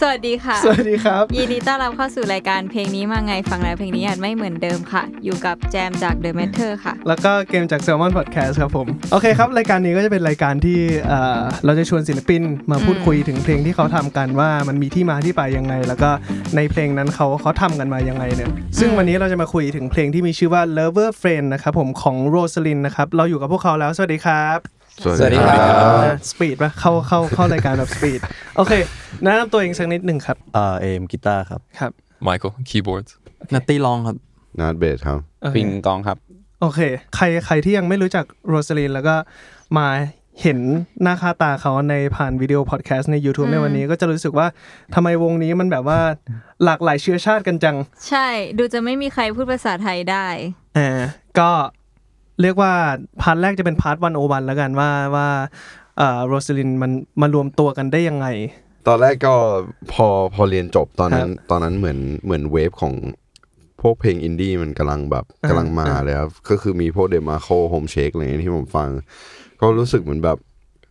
สวัสดีค่ะ สวัสดีครับ ยินดีต้อนรับเข้าสู่รายการเพลงนี้มาไงฟังแล้วเพลงนี้อาจไม่เหมือนเดิมค่ะ อยู่กับแจมจาก The Matter ค่ะ แล้วก็เกมจาก Salmon Podcast ครับผม โอเคครับ รายการนี้ก็จะเป็นรายการที่เอ่อเราจะชวนศิลปินมาพูดคุยถึงเพลงที่เขาทำกันว่ามันมีที่มาที่ไปยังไง แล้วก็ในเพลงนั้นเขาเขาทำกันมายังไงเนี่ย ซึ่งวันนี้เราจะมาคุยถึงเพลงที่มีชื่อว่า Lover Friend นะครับผมของ Rosalyn นะครับ เราอยู่กับพวกเขาแล้ว สวัสดีครับ สวัสดีครับ speed ปะเข้าเข้าเข้ารายการแบบ speedโอเคแนะนำตัวเองสักนิดหนึ่งครับอ่าเอมกีตาร์ครับครับ Michael keyboards นัตตี้ร้องครับนัทเบสครับโอเคปิงกลองครับ โอเค ใครใครที่ยังไม่รู้จัก Rosalyn แล้วก็มาเห็นหน้าค่าตาเขาในผ่านวิดีโอพอดแคสต์ใน YouTube ในวันนี้ก็จะรู้สึกว่าทำไมวงนี้มันแบบว่าหลากหลายเชื้อชาติกันจัง ใช่ ดูจะไม่มีใครพูดภาษาไทยได้อ่าก็ เรียกว่า part แรกจะเป็น part one o one แล้วกันว่าว่าเอ่อ Rosalyn มันมารวมตัวกันได้ยังไง ตอนแรกก็พอพอเรียนจบตอนนั้นครับตอนนั้นเหมือนเหมือน wave ของพวกเพลงอินดี้มันกำลังแบบอ่ากำลังมาอ่าเลยครับ ก็คือมีพวก DeMarco Homeshake อะไรเงี้ยที่ผมฟัง ก็รู้สึกเหมือนแบบ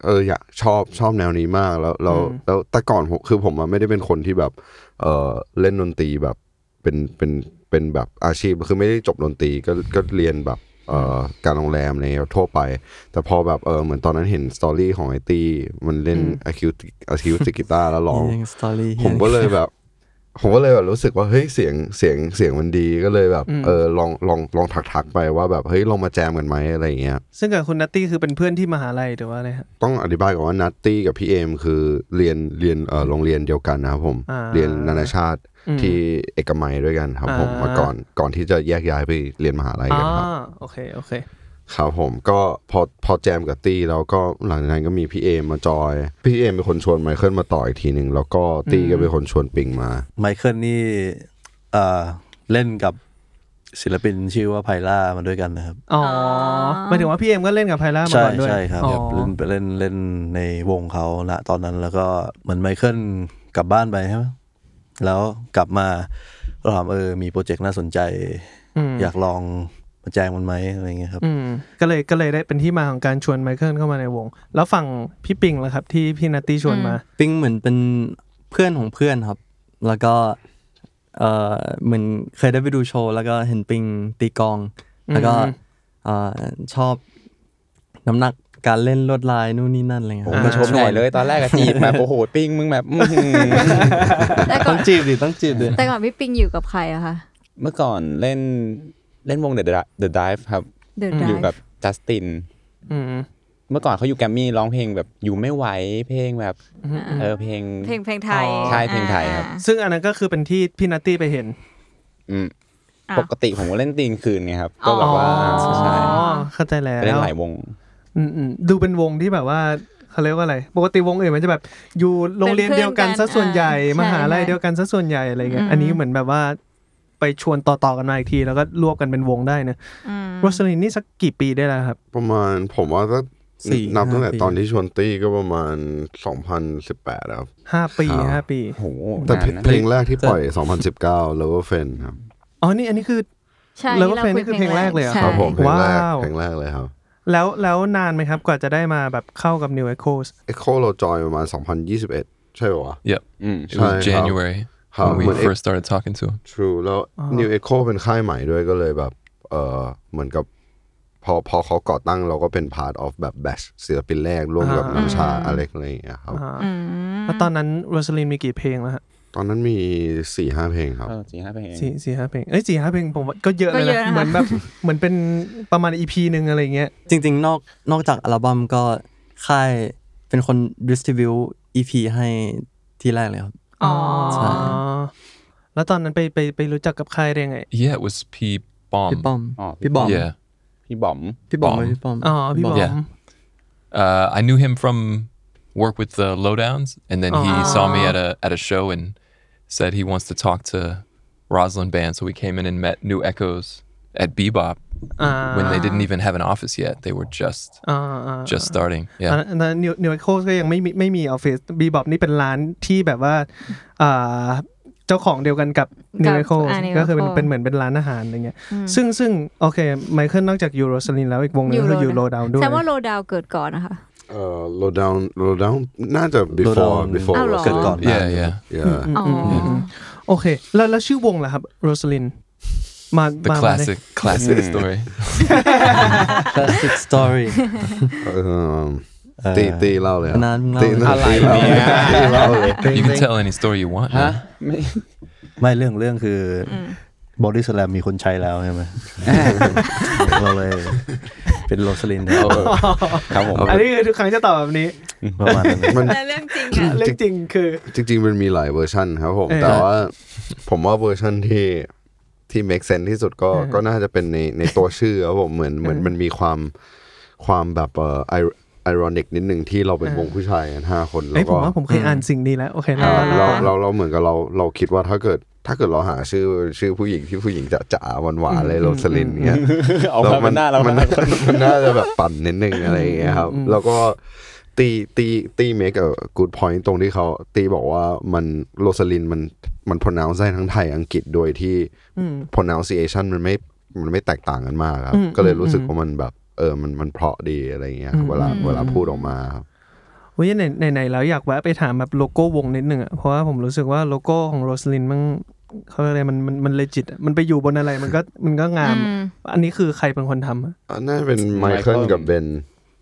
เอออยากชอบชอบแนวนี้มากแล้วแล้วแล้วแต่ก่อนผมคือผมอะไม่ได้เป็นคนที่แบบเออเล่นดนตรีแบบเป็นเป็นเป็นแบบอาชีพคือไม่ได้จบดนตรีก็ก็เรียนแบบ เอ่อการโรงแรมอะไรเงี้ยทั่วไป แต่พอแบบเออเหมือนตอนนั้นเห็น story ของไอ้ตี้มันเล่น acoustic acoustic กีตาร์แล้วร้องลง story ผมก็เลยแบบ ผมก็เลยแบบรู้สึกว่าเฮ้ยเสียงเสียงเสียงมันดีก็เลยแบบเออลองลองลองทักทักๆไปว่าแบบเฮ้ยลองมาแจมกันไหมอะไรอย่างเงี้ยซึ่งกับคุณนัตตี้คือเป็นเพื่อนที่มหาลัยหรือว่าอะไรฮะต้องอธิบายก่อนว่านัตตี้กับพี่เอมคือเรียนเรียนเออโรงเรียนเดียวกันนะครับผมอ่าเรียนนานาชาติอืมที่เอกมัยด้วยกันครับผมอ่ามาก่อนก่อนที่จะแยกย้ายไปเรียนมหาลัยอ๋อกันครับโอเคโอเคครับผมก็พอพอแจมกับตี้แล้วก็หลังจากนั้นก็มีพี่เอมมาจอย พี่เอมเป็นคนชวนไมเคิลมาต่ออีกทีหนึ่งแล้วก็ตี้ก็เป็นคนชวนปิงมาไมเคิลนี่เอ่อเล่นกับศิลปินชื่อว่า Pyra มาด้วยกันนะครับ อ๋อหมายถึงว่าพี่เอมก็เล่นกับ Pyra มาใช่ก่อนด้วย ใช่ครับอ๋อเล่นเล่นเล่นในวงเขาณตอนนั้นแล้วก็เหมือนไมเคิลกลับบ้านไปใช่ไหม แล้วกลับมาเราถามเออมี project น่าสนใจอืมอยากลองมาแจ้งมันไหมอะไรเงี้ยครับอืมก็เลยก็เลยได้เป็นที่มาของการชวนไมเคิลเข้ามาในวง แล้วฝั่งพี่ปิงล่ะครับ ที่พี่นัตตี้ชวนมา ปิงเหมือนเป็นเพื่อนของเพื่อนครับ แล้วก็เออเหมือนเคยได้ไปดูโชว์แล้วก็เห็นปิงตีกลอง แล้วก็อืมเอ่อชอบน้ำหนัก การเล่นลวดลายนู่นนี่นั่นอะไรเงี้ยผมมาชมใหญ่เลยตอนแรกอะจีบแบบโอ้โหปิ้งมึงแบบอื้อหือแต่ก่ต้ออนงจีบดิต้องจีบดิแต่ก่อนพี่ปิงอยู่กับใครอะคะเมื่อก่อนเล่นเล่นวง The Dri- The Dive ครับ The อยู่ Drive กับจัสตินอืมเมื่อก่อนเขาอยู่แกรมมี่ร้องเพลงแบบอยู่ไม่ไหวเพลงแบบเออเพลงเพลงเพลงไทยใช่เพลงไทยครับอ่าซึ่งอันนั้นก็คือเป็นที่พี่นัตตี้ไปเห็นอืมอะปกติผมก็เล่นตีนคืนไงครับก็แบบว่าอ๋อใช่อ๋อเข้าใจแล้วไปเล่นหลายวง อืมอืมดูเป็นวงที่แบบว่าเขาเรียกว่าอะไร ปกติวงอื่นมันจะแบบ อยู่โรงเรียนเดียวกันซะส่วนใหญ่เป็นมเพื่อนกันหาลัยอ่าเดียวกันซะส่วนใหญ่อะไรเงี้ยอืมอันนี้เหมือนแบบว่าไปชวนต่อๆกันมาอีกที แล้วก็รวบกันเป็นวงได้นะอืมโรสลินนี่สักกี่ปีได้แล้วครับ ประมาณผมว่าก็สี่นับตั้งแต่ห้าปีตอนที่ชวนตี้ก็ประมาณ 2018ครับห้าปีครับห้าปีโอ้โหแต่นานนะเพลงแรกที่ปล่อย 2019 Lover Friend ครับ อ๋อ นี่อันนี้คือใช่แล้วก็ที่เพลงนี้คือเพลงแรกเลยเหรอใช่ครับผมเพลงแรกว้าวเพลงแรกเลยครับ แล้วแล้วนานไหมครับกว่าจะได้มาแบบเข้ากับ New Echoes Echo เราจอยประมาณ 2021 ใช่ปะวะ Yep. อืม It was Hi, how- January how- when we when it- first started talking to him. True แล้ว Newechoes เป็นค่ายใหม่ด้วยก็เลยแบบเออเหมือนกับ พอพอเขาก่อตั้งเราก็เป็น part of แบบ batch ศิลปินแรกร่วมกับอ่าน้ำชาอเล็กอะไรอย่างเงี้ยครับอ่าอืมแล้วตอนนั้น Rosalyn มีกี่เพลงแล้วฮะ ตอนนั้นมีสี่ห้าเพลงครับเออสี่ห้าเพลงสี่สี่ห้าเพลงเอ้ยสี่ห้าเพลงผมว่าก็เยอะเลยก็เยนะอะนะคะเหมือนแบบเหมือนเป็นประมาณ EP หนึ่งอะไรเงี้ยจริง ๆ นอกนอกจากอัลบั้มก็ค่ายเป็นคน distribute EP ให้ที่แรกเลยครับอ๋อใช่แล้วตอนนั้นไปไปไปรู้จักกับค่ายได้ไง Yeah, it was P พี่ป้อ Bomb. มอ๋อพี่บอม Yeah. พี่บอมพี่บอมบอมพี่ป้อมอ๋อพี่บอม Yeah. Uh, I knew him from work with the Lowdowns, and then he saw me at a at a show and said he wants to talk to Rosalind Band. So we came in and met New Echoes at Bebop when they didn't even have an office yet. They were just อ่าอ่า just starting. อัน Yeah. นั้นนิวนิวโคก็ยังไม่มีไม่มีออฟฟิศบีบอบนี่เป็นร้านที่แบบว่าอ่า เจ้าของเดียวกันกับนิวเอโค อ่า New ก็คือเป็น Echo เป็นเหมือนเป็นร้านอาหารอะไรเงี้ยซึ่งซึ่งโอเคไมเคิลนอกจากยูโรสลินแล้วอีกวงหนึงก็คือยูโรดาวด้วย แสดงว่าโลดาวเกิดก่อนนะคะ เอ่อ low down low down น่าจะ before Lowdown before อ้าวเหรอเกิดก่อน Yeah, yeah. yeah อ๋ออโอเค แล้วแล้วชื่อวงล่ะครับโรสลินมา The มามา classic, classic story. classic story เอ่อตีตีเล่าเลยนานมึงเล่า ตีเลยอะไรตีเล่าเนี่ยตีเล่าเลย You can tell any story you want. ฮะ man. ไม่ไม่เรื่องเรื่องคือ บอดี้สแลมมีคนใช้แล้วใช่ไหมเราเลย เป็น Rosalyn แทนครับผมอันนี้คือทุกครั้งจะตอบแบบนี้ประมาณนั้นมันแต่เรื่องจริงอะเรื่องจริงคือ จริง ๆ มันมีหลายเวอร์ชันครับผมเออแต่ว่าผมว่าเวอร์ชันที่ที่ make sense ที่สุดก็เออก็น่าจะเป็นในในตัวชื่อครับผมเหมือนเหมือนมันมีความความแบบเอ่อ ironic นิดนึงที่เราเป็นวงผู้ชายกันห้าคนไอ้แล้ยวผก็มว่าผมเคยอ่านสิ่งนี้แล้ว โอเคเอ่แล้วอเราเราเราเหมือนกับเราเราคิดว่าถ้าเกิด ถ้าเกิดเราหาชื่อชื่อผู้หญิงที่ผู้หญิงจะจ๋าหวานหวานๆเลย Rosalyn เงี้ยออกมาเป็นหน้าเรามันนะมันมันน่าจะแบบปั่นนิดนึงอะไรอย่างเงี้ยครับ แล้วก็ตีตีตีเมกกับกูดพอยต์ตรงที่เขาตีบอกว่ามัน Rosalyn มันมัน pronounce ได้ทั้งไทยอังกฤษโดยที่ pronunciation มันไม่มันไม่แตกต่างกันมากครับ ก็เลยรู้สึกว่ามันแบบเออมันมันเพราะดีอะไรอย่างเงี้ยครับเวลาเวลาพูดออกมาครับเว้ยไหนไหนไหนแล้วอยากแวะไปถามแบบโลโก้วงนิดนึงอะเพราะว่าผมรู้สึกว่าโลโก้ของ Rosalyn มัน เขาเรียกอะไรมันมันมัน legit มันไปอยู่บนอะไรมันก็มันก็งาม อันนี้คือใครเป็นคนทำอะอันน่าจะเป็นไมเคิลกับเบน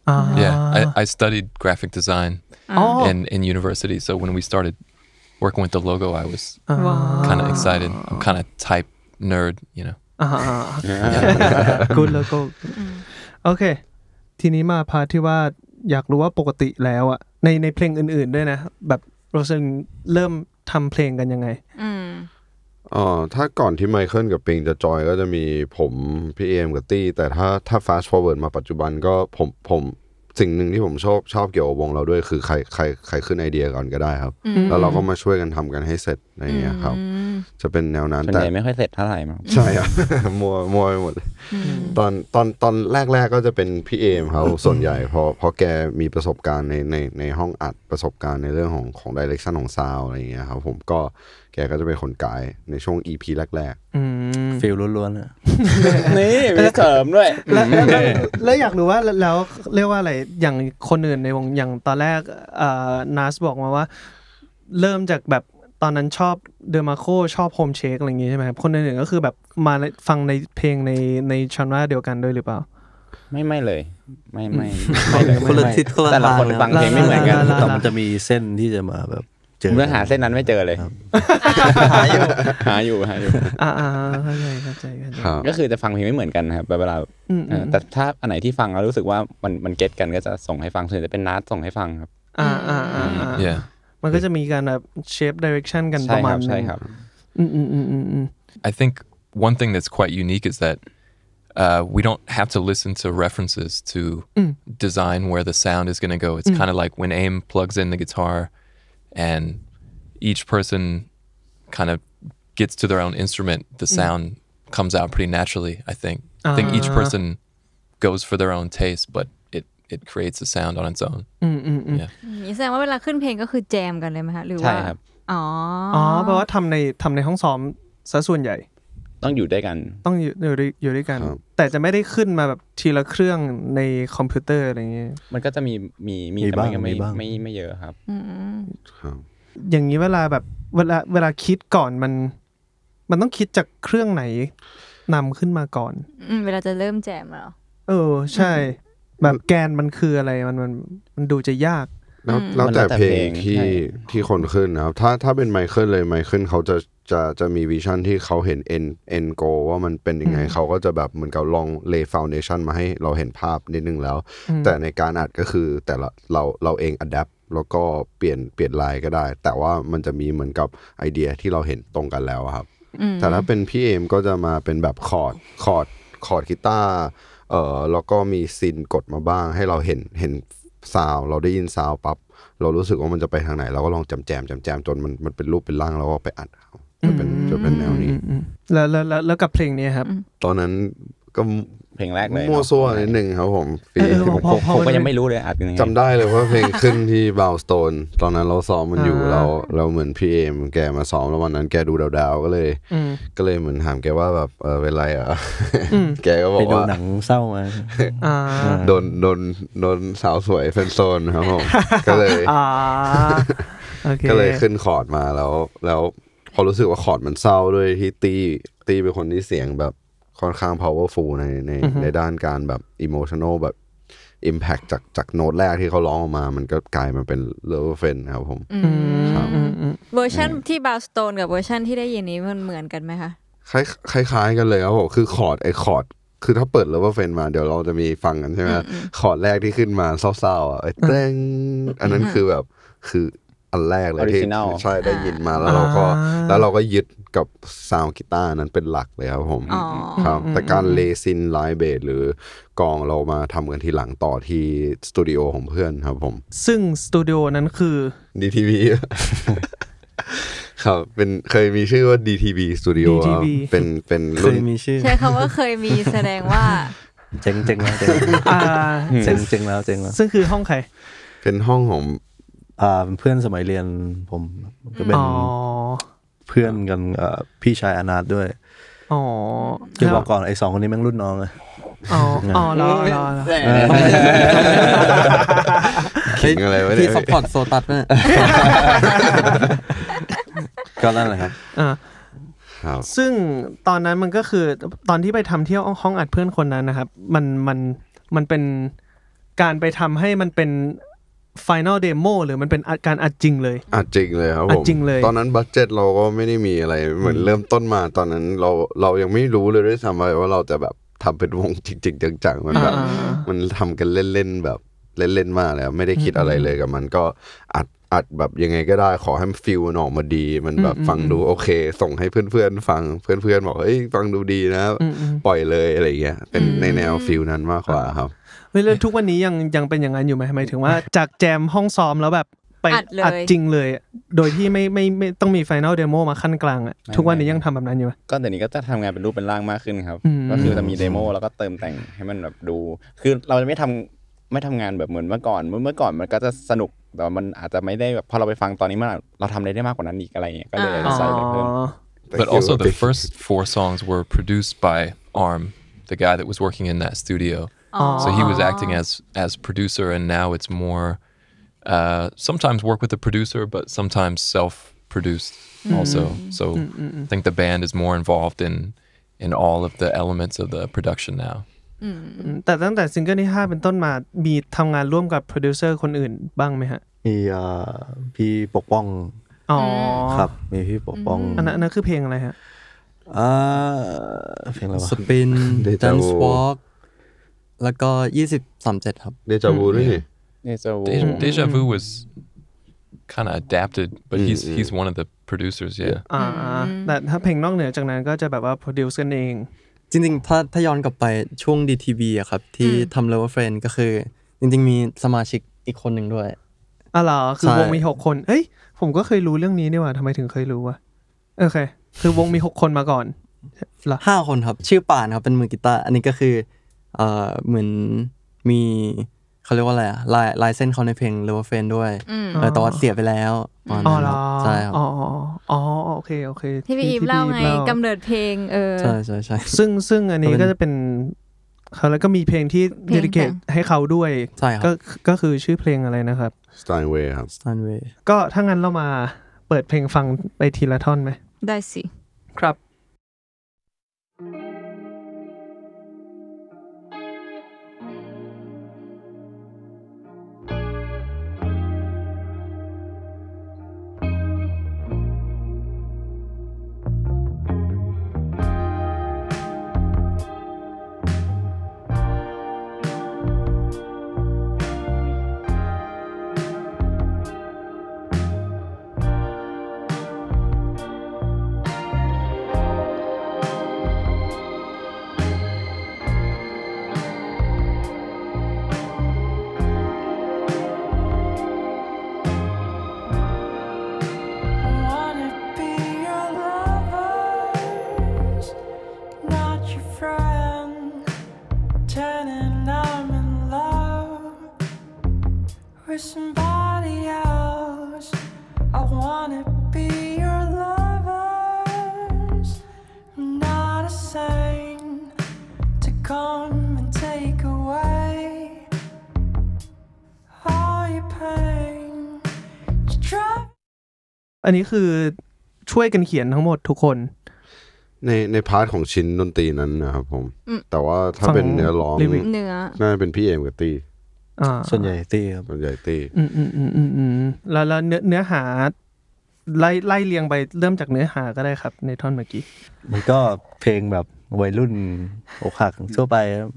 อ่า Yeah, I, I studied graphic design Oh. in, in university. So when we started working with the logo, I was wow kind of excited. I'm kind of type nerd, you know. อ่า good logoโอเค ทีนี้มา part ที่ว่าอยากรู้ว่าปกติแล้วอะในในเพลงอื่นๆด้วยนะ แบบ Rosalyn เริ่มทำเพลงกันยังไง อืม อ๋อถ้าก่อนที่ไมเคิลกับปิงจะจอยก็จะมีผมพี่เอมกับตี้ แต่ถ้าถ้า fast forward มาปัจจุบันก็ผมผมสิ่งหนึ่งที่ผมชอบชอบเกี่ยวกับวงเราด้วยคือใครใครใครขึ้นไอเดียก่อนก็ได้ครับ แล้วเราก็มาช่วยกันทำกันให้เสร็จอะไรอย่างเงี้ยครับ จะเป็นแนวนั้นส่วนแต่ใหญ่ไม่ค่อยเสร็จเท่าไหร่มั้งใช่ครับมัวมัวไปหมดเลยตอนตอนตอนแรกๆก็จะเป็นพี่เอมเขาส่วนใหญ่เพราะเพราะแกมีประสบการณ์ในในในห้องอัดประสบการณ์ในเรื่องของของดิเรกชันของซาวอะไรอย่างเงี้ยครับผมก็แกก็จะเป็นคนไกด์ในช่วง EP แรกอืม feel ล้วนๆอะนี่มีเสริมด้วยแล้วแล้วแล้วแล้วอยากรู้ว่าแล้วแล้วเรียกว่าอะไรอย่างคนอื่นในวงอย่างตอนแรกเอ่อนัสบอกมาว่า เริ่มจากแบบตอนนั้นชอบ DeMarco ชอบ Homeshake อะไรอย่างงี้ใช่ไหมครับคนอื่นๆก็คือแบบมาฟังในเพลงในใน genre เดียวกันด้วยหรือเปล่า ไม่ไม่เลย ไม่ไม่ไม่เลยคนละทิศคนละแต่ละทางคนนะฟังเพลงไม่เหมือนกันละแต่มันจะมีเส้นที่จะมาแบบ เจอเมื่อหาเส้นนั้นไม่เจอเลย หาอยู่หาอยู่หาอยู่ อ่าอ่าเข้าใจเข้าใจเข้าใจๆครับก็คือจะฟังเพลงไม่เหมือนกันนะครับเวลาอืมเออแต่ถ้าอันไหนที่ฟังแล้วรู้สึกว่ามันมันเก็ตกันก็จะส่งให้ฟังส่วนใหญ่จะเป็นนัดส่งให้ฟังครับ อ่าอ่าอ่าอ่า Yeah. มันก็จะมีการแบบเชฟดิเรกชันกันปใช่ระคมารัณบนึใช่งครับ อืมอืมอืมอืมอืม I think one thing that's quite unique is that uh, we don't have to listen to references to design where the sound is going to go. It's kind of like when AIM plugs in the guitar and each person kind of gets to their own instrument, the sound comes out pretty naturally, I think. I think each Ah. person goes for their own taste, but it, it creates a sound on its own. อืมอืมอืม Yeah. นี่แสดงว่าเวลาขึ้นเพลงก็คือแจมกันเลยไหมคะหรือ ใช่ ว่า ครับ อ๋อ อ๋อแปลว่าทำในทำในห้องซ้อมซะส่วนใหญ่ ต้องอยู่ด้วยกัน ต้องอยู่อยู่ด้วยอยู่ด้วยกัน ครับ แต่จะไม่ได้ขึ้นมาแบบทีละเครื่องในคอมพิวเตอร์อะไรอย่างเงี้ย มันก็จะมีมีมีมีแต่บ้างมันก็ไม่มีบ้าง ไม่ไม่เยอะครับ อืมครับ อย่างนี้เวลาแบบเวลาเวลาคิดก่อนมัน มันต้องคิดจากเครื่องไหนนำขึ้นมาก่อน อืมเวลาจะเริ่มแจมแล้วเออ ใช่ แบบแกนมันคืออะไรมันมันมันดูจะยาก แล้วแล้วมันแต่แล้วแต่เพลเพลงงที่ใช่ที่คนขึ้นนะครับ ถ้าถ้าเป็นไมเคิลเลยไมเคิลเขาจะจะจะมี vision ที่เขาเห็น end end goal ว่ามันเป็นยังไงเขาก็จะแบบเหมือนกับลอง lay foundation มาให้เราเห็นภาพนิดนึงแล้ว แต่ในการอัดก็คือแต่ละเราเราเอง adapt แล้วก็เปลี่ยนเปลี่ยนลายก็ได้ แต่ว่ามันจะมีเหมือนกับไอเดียที่เราเห็นตรงกันแล้วอะครับ แต่ถ้าเป็นพี่เอมก็จะมาเป็นแบบคอร์ดคอร์ดคอร์ดกีตาร์เอ่อแล้วก็มี synth กดมาบ้างให้เราเห็นเห็น ซาวเราได้ยินซาวปั๊บเรารู้สึกว่ามันจะไปทางไหน เราก็ลองจำแจมจำแจมจนมันมันเป็นรูปเป็นร่างแล้วก็ไปอัดเอาจะเป็นจะเป็นแนวนี้ แล้วแล้วแล้วกับเพลงนี้ครับ ตอนนั้นก็ เพลงแรกเลยมั่วซั่วนิดนึงครับผมปีเออที่ผมพอผมก็ยังไม่รู้เลยอัดยังไงจำได้เลยว่าเพลงขึ้นที่บาวสโตนตอนนั้นเราซ้อมมันอยู่อ่าเราเราเหมือนพี่เอมแกมาซ้อมแล้ววันนั้นแกดูดาวๆก็เลยอืมก็เลยเหมือนถามแกว่าแบบเออเป็นไรอะอืมแกก็บไปอกดูว่าหนังเศร้ามาอ่าโดนโดนโดนสาวสวย friend zone ครับผมก็เลยอ่าโอเคก็เลยขึ้นคอร์ดมาแล้ว แล้วพอรู้สึกว่าคอร์ดมันเศร้าด้วยที่ตีตีเป็นคนที่เสียงแบบ ค่อนข้าง powerful ในในในด้านการแบบ emotional แบบ impact จากจากโน้ตแรกที่เขาร้องออกมา มันก็กลายมาเป็น Lover Friend ครับผมอือืมมครับอืมอืมเวอร์ชันที่บาวสโตนกับเวอร์ชันที่ได้ยินนี้มันเหมือนกันไหมคะคล้ายคล้ายคล้ายกันเลยครับผมคือคอร์ดไอ้คอร์ดคือถ้าเปิด Lover Friend มาเดี๋ยวเราจะมีฟังกันใช่ไหมคอร์ดแรกที่ขึ้นมาเศร้าๆอะไอ้เต้งอันนั้นคือแบบคืออันแรกเลยที่ Original ใช่ได้ยินมาแล้วเราก็อ่าแล้วเราก็ยึด กับ sound กีตาร์นั้นเป็นหลักเลยครับผมอ๋อครับแต่การ lay synth line เบสหรือกลองเรามาทำกันทีหลังต่อที่สตูดิโอของเพื่อนครับผมซึ่งสตูดิโอนั้นคือ DTV ครับเป็นเคยมีชื่อว่า DTV Studio ครับ DTV เป็นเป็นเครุ่นยมีชื่อใช้คำว่าเคยมีแสดงว่าเจ๋งเจ๋งแล้วเจ๋งแล้วอ่าเจ๋งเจ๋งแล้วเจ๋งแล้วซึ่งคือห้องใคร เป็นห้องของอ่าเป็นเพื่อนสมัยเรียนผมก็เป็นอ๋อ เพื่อนกันเอ่อพี่ชายอนาถด้วยอ๋อคือบอกก่อนไอ้สองคนนี้แม่งรุ่นน้องเลยอ๋ออ๋อรอรอรอขิงอะไรไว้ที่เนี่ยซัพพอร์ตโซตัสเนี่ยก็นั่นแหละครับอ่าครับซึ่งตอนนั้นมันก็คือตอนที่ไปทำเที่ยวห้องอัดเพื่อนคนนั้นนะครับ มันมันมันเป็นการไปทำให้มันเป็น Final Demo หรือมันเป็นอัดการอัดจริงเลย อัดจริงเลยครับอัผดมจริงเลย ตอนนั้นบัตเจ็ตเราก็ไม่ได้มีอะไร เหมือนเริ่มต้นมาตอนนั้นเราเรายังไม่รู้เลยด้วยซ้ำไปว่าเราจะแบบทำเป็นวงจริงๆจังๆมันแบบอ่ามันทำกันเล่นๆแบบเล่นๆมากเลยครับไม่ได้คิดอะไรเลยกับมันก็อัดอัดแบบยังไงก็ได้ขอให้มันฟิลมันออกมาดี มันแบบฟังดูโอเค ส่งให้เพื่อนๆฟังเพื่อนๆบอกเฮ้ยฟังดูดีนะอืมอืมปล่อยเลยอะไรเงี้ยเป็นในแนวฟิลนั้นมากกว่าครับเฮ้ยแล้วทุกวันนี้ยังยังเป็นอย่างนั้นอยู่ไหมหมายถึงว่าจากแจมห้องซ้อมแล้วแบบไปอัดเลย อัดจริงเลย โดยที่ไม่ไม่ไม่ต้องมี Final Demo มาขั้นกลางอะทุกวันนี้ยังทำแบบนั้นอยู่ไหม ก็เดี๋ยวนี้ก็จะทำงานเป็นรูปเป็นร่างมากขึ้นครับ อืม ก็คือจะมีเดโมแล้วก็เติมแต่งให้มันแบบดู คือเราจะไม่ทำไม่ทำงานแบบเหมือนเมื่อก่อน เมื่อเมื่อก่อนมันก็จะสนุก แต่ว่ามันอาจจะไม่ได้แบบพอเราไปฟังตอนนี้มันเราทำอะไรได้มากกว่านั้นอีกอะไรอย่างเงี้ย ก็เลยอ่าใส่ไปเพิ่ม Thank But you. also, the first four songs were produced by Arm, the guy that was working in that studio. So he was acting as as producer, and now it's more uh, sometimes work with the producer, but sometimes self-produced also. So I think the band is more involved in in all of the elements of the production now. อืมแต่ตั้งแต่ซิงเกิลที่ 5 เป็นต้นมา มีทำงานร่วมกับโปรดิวเซอร์คนอื่นบ้างไหมฮะ มีเอ่อพี่ปกป้อง อ๋อ ครับ มีพี่ปกป้อง อันนั้นอันนั้นคือเพลงอะไรฮะ อ่าเพลงอะไรวะ สปิน Deja ดัน vu สวอล์ก แล้วก็ยี่สิบสามเจ็ดครับเดจาวูด้วยนี่เนี่ยจะ Deja, Deja Vu was kind of adapted, but he's he's one of the producers. Yeah. อ่าแต่ถ้าเพลงนอกเหนือจากนั้นก็จะแบบว่าโปรดิวซ์กันเอง จริงๆ ถ้าถ้าย้อนกลับไปช่วง DTV อะครับ ที่ทำ Lover Friend ก็คือ จริงๆ มีสมาชิกอีกคนหนึ่งด้วยอ๋อเหรอ คือใช่ วงมีหกคน เอ้ย ผมก็เคยรู้เรื่องนี้นี่หว่าทำไมถึงเคยรู้วะ โอเค คือวงมีหกคนมาก่อนเหรอห้าคนครับ ชื่อป่านครับ เป็นมือกีตาร์อันนี้ก็คือ เอ่อเหมือนมีเขาเรียกว่าอะไรอะลายลายเส้นเขาในเพลง Lover Friend ด้วยเออแต่ว่าเสียไปแล้วตอนอ๋อนั้นเหรคอรับใช่ครับอ๋ออ๋ออ๋อโอเคโอเคที่พี่อีฟเล่าไงพี่อีฟกำเนิดเพลงเออ ใช่ใช่ใช่ ซึ่งซึ่งอันนี้ก็เป็นก็จะเป็นเขาแล้วก็มีเพลงที่เพลเดง ดิเคทแต่งให้เขาด้วย ใช่ครับก็ก็คือชื่อเพลงอะไรนะครับ สไตน์เวย์ครับ Stanway ก็ถ้างั้นเรามาเปิดเพลงฟังไปทีละท่อนไหมได้สิ ครับ「 อันนี้คือช่วยกันเขียนทั้งหมดทุกคน ในใน part ของชิ้นดนตรีนั้นนะครับผม แต่ว่าถ้าเป็นเนื้อร้องเนื้อ น่าจะเป็นพี่เอมกับตี ส่วนใหญ่ตี้ครับส่วนใหญ่ตีอืมอืมอืมอืมอืมแล้วแล้วเนื้อเนื้อหาไล่ไล่เรียงไปเริ่มจากเนื้อหาก็ได้ครับ ในท่อนเมื่อกี้ มันก็เพลงแบบวัยรุ่นอกหักทั่วไปครับ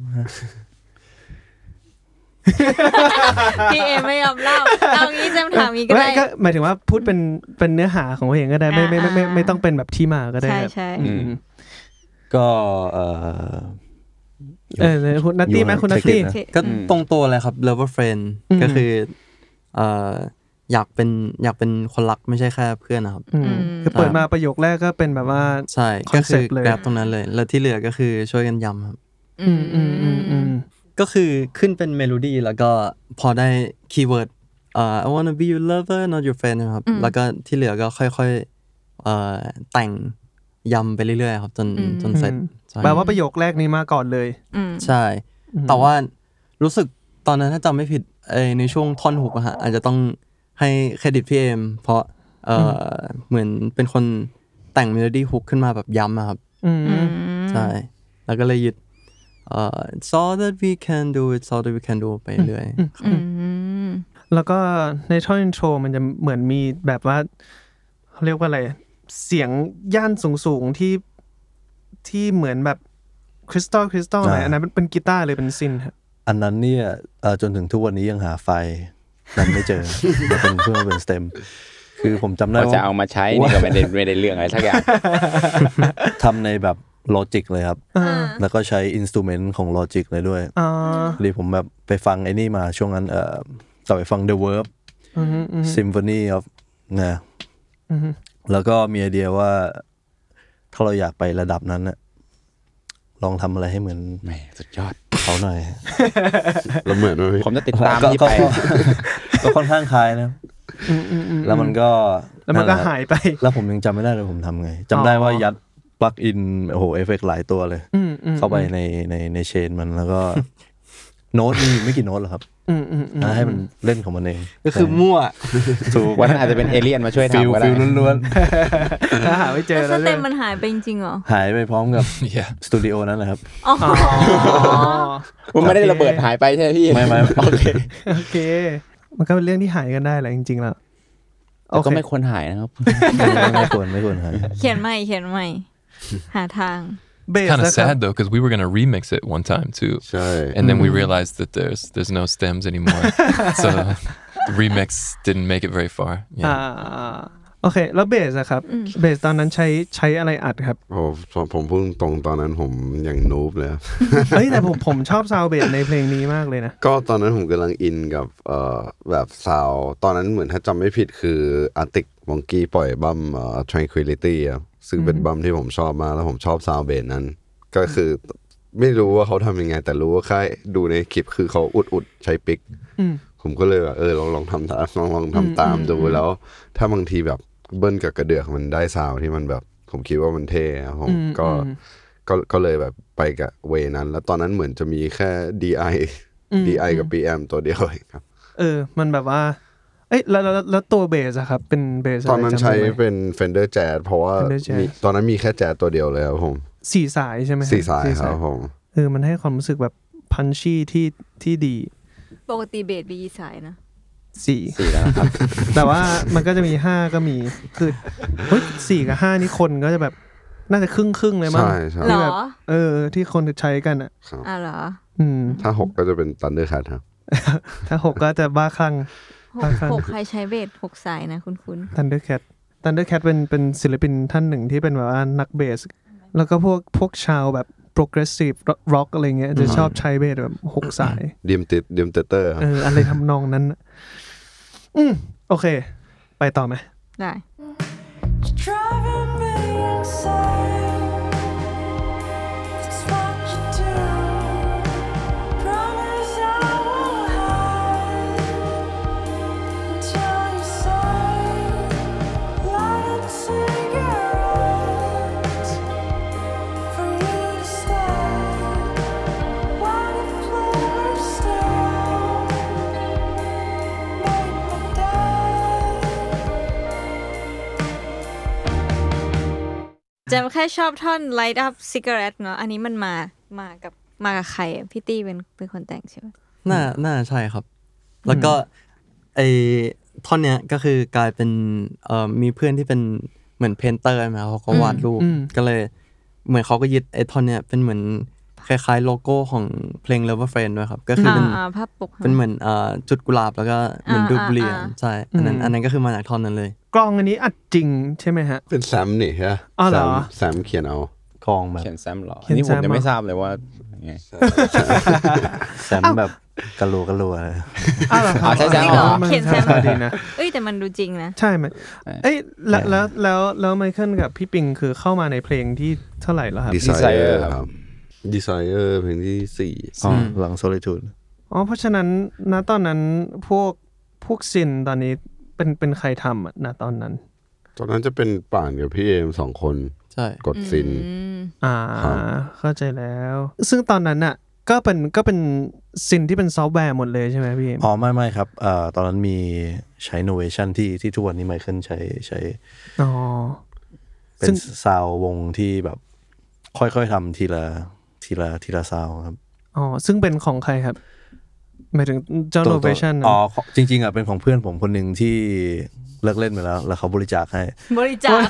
พี่เอไม่ยอมเล่าเอางี้แจมถามงี้ก็ไม่ได้ก็หมายถึงว่าพูดเป็นเป็นเนื้อหาของเพลงก็ได้ไม่ไม่ไม่ไม่ไม่ต้องเป็นแบบที่มาก็ได้ใช่ครับใช่อืมก็เออ เออเลยคุณนัตตี้ไหมคุณนัตตี้เทคนิคนะก็ตรงตัวเลยครับ lover friend อืมก็คือเอ่ออยากเป็นอยากเป็นคนรักไม่ใช่แค่เพื่อนนะครับอืมคือเปิดมาประโยคแรกก็เป็นแบบว่าใช่คอก็นเซ็คืปอต์เลยแกร็บตรงนั้นเลย แล้วที่เหลือก็คือช่วยกันย้ำครับอืมอืมอืมอืมก็คือขึ้นเป็นเมโลดี้แล้วก็พอได้ keyword เอ่อ I wanna be your lover not your friend นะครับอืมแล้วก็ที่เหลือก็ค่อยๆเอ่อแต่งย้ำไปเรื่อยๆครับ จนอืมจนเสร็จใช่ แปลว่าประโยคแรกนี้มาก่อนเลยอืมใช่ แต่ว่ารู้สึกตอนนั้นถ้าจำไม่ผิดเอ่อในช่วงท่อนฮุกอะฮะอาจจะต้องให้เครดิตพี่เอมเพราะเออเหมือนเป็นคนแต่งเมโลดี้ฮุกขึ้นมาแบบย้ำอะครับอืมอืมใช่ แล้วก็เลยยึดเอ่อ it's all that we can do it's all that we can do ไปเรื่อยอืมแล้วก็ในท่อน intro มันจะเหมือนมีแบบว่าเขาเรียกว่าอะไร เสียงย่านสูงๆที่ ที่เหมือนแบบคริสตัลคริสตัลอะไรอ่าอันนั้นเป็นกีตาร์เลยเป็น synth ครับอันนั้นเนี่ยเอ่อจนถึงทุกวันนี้ยังหาไฟล์นั้นไม่เจอมันเป็นเพื่อมาเป็นสเต็มคือผมจำได้เราจะว่าเอามาใช้นี่ก็ไม่ได้ไม่ได้เรื่องอะไรสักอย่างทำในแบบลอจิกเลยครับ แล้วก็ใช้อินสตูเมนต์ของลอจิกเลยด้วยอ่าพอดีผมแบบไปฟังไอ้นี่มาช่วงนั้นเอ่อกลับไปฟัง The Verb อืมอืม Symphony of นะอืมแล้วก็มีไอเดียว่า ถ้าเราอยากไประดับนั้นน่ะลองทำอะไรให้เหมือนแหมสุดยอด เขาหน่อยแล้วเหมือนไหมพี่ผมจะติดตามก็ที่ก็ไป ก็ค่อนข้างคล้ายนะอืมอืมอืมแล้วมันก็แล้วมันก็แหะหายไป แล้วผมยังจำไม่ได้เลยผมทำไงจำได้ว่าอ๋อยัดปลั๊กอินโอ้โหเอฟเฟกหลายตัวเลย อืมอืม เข้าไปในในในเชนมันแล้วก็ โน้ตมีไม่กี่โน้ตหรอกครับอืมอืมอืมให้มันเล่นของมันเองๆก็คือมั่วถูกวันนั้นอาจจะเป็นเอเลี่ยนมาช่วยฟิลทำก็ได้ฟิลล้วนถ้าหาไม่เจอแล้วสแล้วเต็เนี่ยมมันหายไปจริงๆเหรอๆหายไปพร้อมกับ Yeah. สตูดิโอนั้นนะครับอ๋ออ๋อมันไม่ได้ระเบิดหายไปใช่ไหมพี่ไม่ไม่โอเคโอเค มันก็เป็นเรื่องที่หายกันได้แหละจริงๆแล้วแต่ก็ไม่ควรหายนะครับไม่ควรไม่ควรหายเขียนใหม่เขียนใหม่ หาทาง เบส Kind of นะครับ sad though, because we were gonna remix it one time too, ใช่ and then we realized that there's there's no stems anymore, so the remix didn't make it very far. อ่า Yeah. โอเค แล้วเบสอะครับ เบสตอนนั้นใช้ใช้อะไรอัดครับ โอ้ผมผมพูดตรงๆตอนนั้นผมยัง noob เลยครับ เฮ้ย แต่ผมผมชอบซาวด์เบสในเพลงนี้มากเลยนะ ก็ตอนนั้นผมกำลังอินกับเอ่อแบบซาวด์ตอนนั้นเหมือนถ้าจำไม่ผิดคือ Arctic Monkeys ปล่อยบัมเอ่อ tranquility ครับ ซึ่งเป็นบัมที่ผมชอบมากแล้วผมชอบซาวด์เบสนั้น ก็คือไม่รู้ว่าเขาทำยังไง แต่รู้ว่าแค่ดูในคลิปคือเขาอุดอุดๆใช้ปิ๊กอืมผมก็เลยแบบเออลองลองทำตามลองลองทำตามดูแล้ว ถ้าบางทีแบบเบิ้ลกับกระเดือกมันได้ซาวด์ที่มันแบบ ผมคิดว่ามันเท่ครับผมอืมก็อืมก็ก็เลยแบบไปกับ way นั้น แล้วตอนนั้นเหมือนจะมีแค่ DI อืม DI กับ PM ตัวเดียวเองครับ เออ มันแบบว่า เอ้ยแล้วแล้วแล้วแล้วตัวเบสอะครับเป็นเบสอะไรตอนนั้นจำใช้ได้ไหม เป็น Fender Jazz เพราะว่า Fender Jazz มีตอนนั้นมีแค่แจ๊สตัวเดียวเลยครับผมสี่สายใช่ไหมครับสี่สายครับผม เออมันให้ความรู้สึกแบบ punchy ที่ที่ดีปกติเบสมีกี่สายนะ สี่สี่แล้วนะครับ แต่ว่ามันก็จะมีห้าก็มีคือเฮ้ยสี่กับห้านี่คนก็จะแบบน่าจะครึ่งครึ่งๆเลยมั้งใช่ใช่เหรที่อแบบเออ ที่คนใช้กันอะ ครับอะเหรอ อืม ถ้าหกก็จะเป็น Thundercat ครับ ถ้าหกก็จะบ้าคลั่ง หกบางครั้งหกใครใช้เบสหกสายนะคุณคุณ Thundercat Thundercat เป็นเป็นศิลปินท่านหนึ่งที่เป็นแบบว่านักเบส แล้วก็พวกพวกชาวแบบ progressive rock อะไรเงี้ยจะชอบใช้เบสแบบหกสายดิมติดดิมเตเตอร์ครับเอออะไรทำนองนั้นน่ะอืมโอเค ไปต่อไหมได้ Driving me insane. จมแค่ชอบท่อน light up cigarette เนาะอันนี้มันมามากับมากับใครอะพี่ตี้เป็นเป็นคนแต่งใช่ไหมน่าน่าใช่ครับ แล้วก็ไอท่อนเนี้ยก็คือกลายเป็นเอ่อมีเพื่อนที่เป็นเหมือน painter มาเขาก็วาดรูปอืมก็เลย เหมือนเขาก็ยึดไอท่อนเนี้ยเป็นเหมือน คล้ายๆ โลโก้ของเพลง Lover Friend ด้วยครับ ก็คือเป็นอ่าภาพปกเป็นเหมือนเอ่อจุดกุหลาบแล้วก็เหมือนอ่ารูปเหรียญอ่าใช่อันนั้นอันนั้นก็คือมาจากท่อนนั้นเลย กลองอันนี้อัดจริงใช่ไหมฮะ เป็นแซมนี่ใช่ไหมอ๋อเหรอแซมแซมเขียนเอากองแบบเขียนแซมเหรอเขียนนี่ผมแซมยังไม่เหรอทราบเลยว่าไงแซมแบบกะลัวกะลัวอ้าวเหรอครับอ๋อใช่ใช่จริงเหรอมันเขียนแซมใช่ดีนะเอ้ยแต่มันดูจริงนะ ใช่ไหมเอ้ยแล้วแล้วแล้วแล้วไมเคิลกับพี่ปิงคือเข้ามาในเพลงที่เท่าไหร่แล้วครับ Desire Desire ครับ Desire เพลงที่สี่อ๋อหลัง Solitude อ๋อเพราะฉะนั้นณตอนนั้นพวกพวก synth ตอนนี้เป็นเป็นใครทำอะณตอนนั้น ตอนนั้นจะเป็นป่านกับพี่เอมสองคนใช่กด synth อืมอ่าครับเข้าใจแล้ว ซึ่งตอนนั้นอะก็เป็นก็เป็น synth ที่เป็นซอฟต์แวร์หมดเลยใช่ไหมพี่เอ็มอ๋อไม่ไม่ครับเอ่อตอนนั้นมีใช้ Novation ที่ที่ทุกวันนี้ไมเคิลใช้ใช้อ๋อซึ่งเป็นซาวด์วงที่แบบค่อยๆทำทีละ ทีละทีละซาวด์ครับอ๋อซึ่งเป็นของใครครับหมายถึงเจ้าตัวโนเวชันอ๋อของจริง ๆอะเป็นของเพื่อนผมคนหนึ่งที่เลิกเล่นไปแล้ว แล้วเขาบริจาคให้ บริจาค